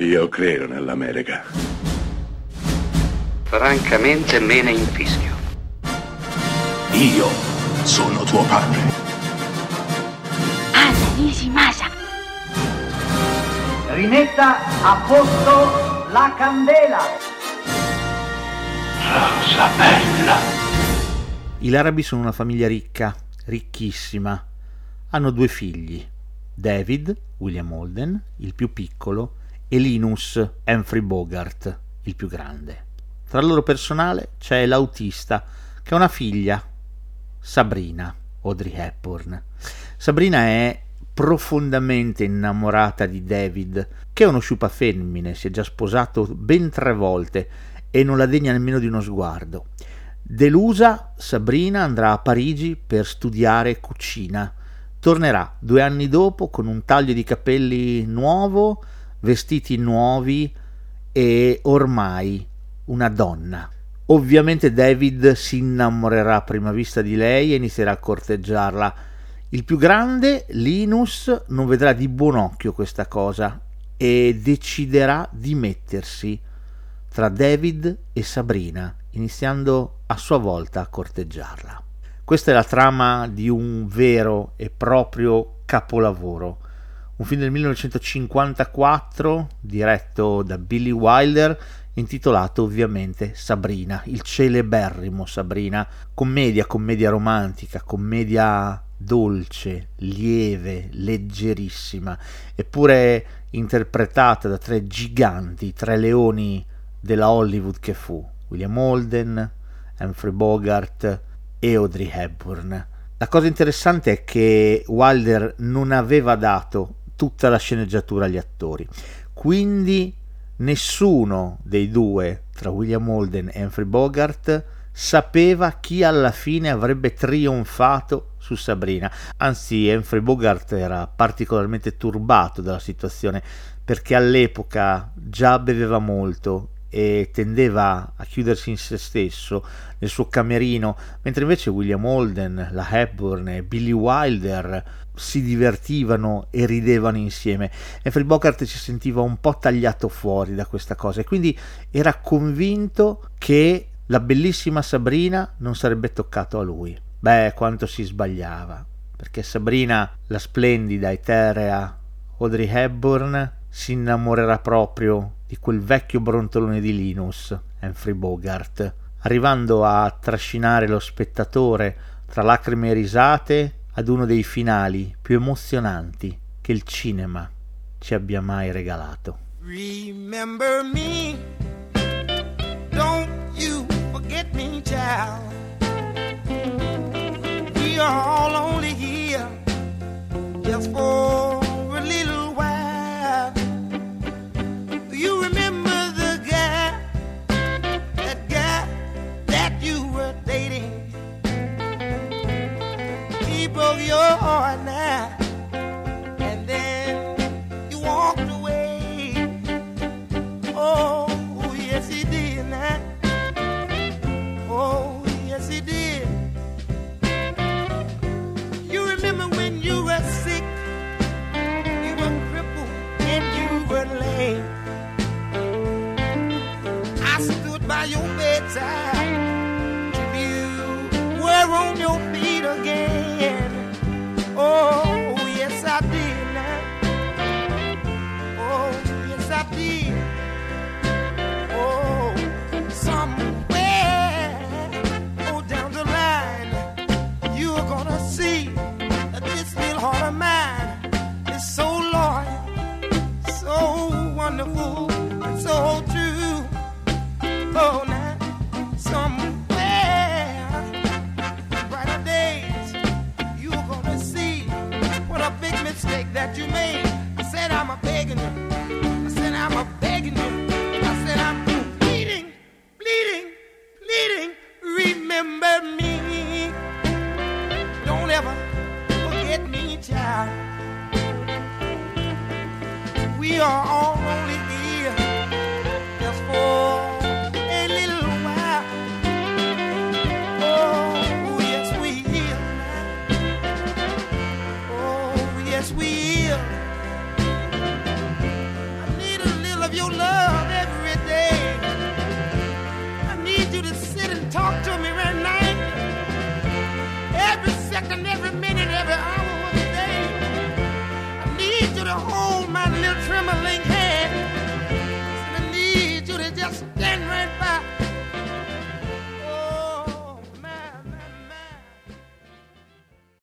Io credo nell'America. Francamente me ne infischio. Io sono tuo padre. Anna Nishimasa. Rimetta a posto la candela. Rosa bella. I Larabi sono una famiglia ricca, ricchissima. Hanno due figli, David, William Holden, il più piccolo, e Linus, Humphrey Bogart, il più grande. Tra il loro personale c'è l'autista, che ha una figlia, Sabrina, Audrey Hepburn. Sabrina è profondamente innamorata di David, che è uno sciupa femmine, si è già sposato ben tre volte e non la degna nemmeno di uno sguardo. Delusa, Sabrina andrà a Parigi per studiare cucina. Tornerà due anni dopo con un taglio di capelli nuovo, vestiti nuovi e ormai una donna. Ovviamente David si innamorerà a prima vista di lei e inizierà a corteggiarla. Il più grande, Linus, non vedrà di buon occhio questa cosa e deciderà di mettersi tra David e Sabrina, iniziando a sua volta a corteggiarla. Questa è la trama di un vero e proprio capolavoro. Un film del 1954 diretto da Billy Wilder intitolato ovviamente Sabrina, il celeberrimo Sabrina, commedia, commedia romantica, commedia dolce, lieve, leggerissima, eppure interpretata da tre giganti, tre leoni della Hollywood che fu, William Holden, Humphrey Bogart e Audrey Hepburn. La cosa interessante è che Wilder non aveva dato tutta la sceneggiatura agli attori, quindi nessuno dei due, tra William Holden e Humphrey Bogart, sapeva chi alla fine avrebbe trionfato su Sabrina. Anzi, Humphrey Bogart era particolarmente turbato dalla situazione perché all'epoca già beveva molto e tendeva a chiudersi in se stesso nel suo camerino, mentre invece William Holden, la Hepburn e Billy Wilder si divertivano e ridevano insieme. Humphrey Bogart si sentiva un po' tagliato fuori da questa cosa e quindi era convinto che la bellissima Sabrina non sarebbe toccato a lui. Beh, quanto si sbagliava, perché Sabrina, la splendida, eterea Audrey Hepburn, si innamorerà proprio di quel vecchio brontolone di Linus, Humphrey Bogart, arrivando a trascinare lo spettatore tra lacrime e risate ad uno dei finali più emozionanti che il cinema ci abbia mai regalato. Remember me, don't you forget me, child. people you are now. we are all here just for a little while. Oh, yes, we will. Oh, yes, we will. I need a little of your love every day. I need you to sit and talk to me. Every second, every minute, every hour of the day. I need you to hold.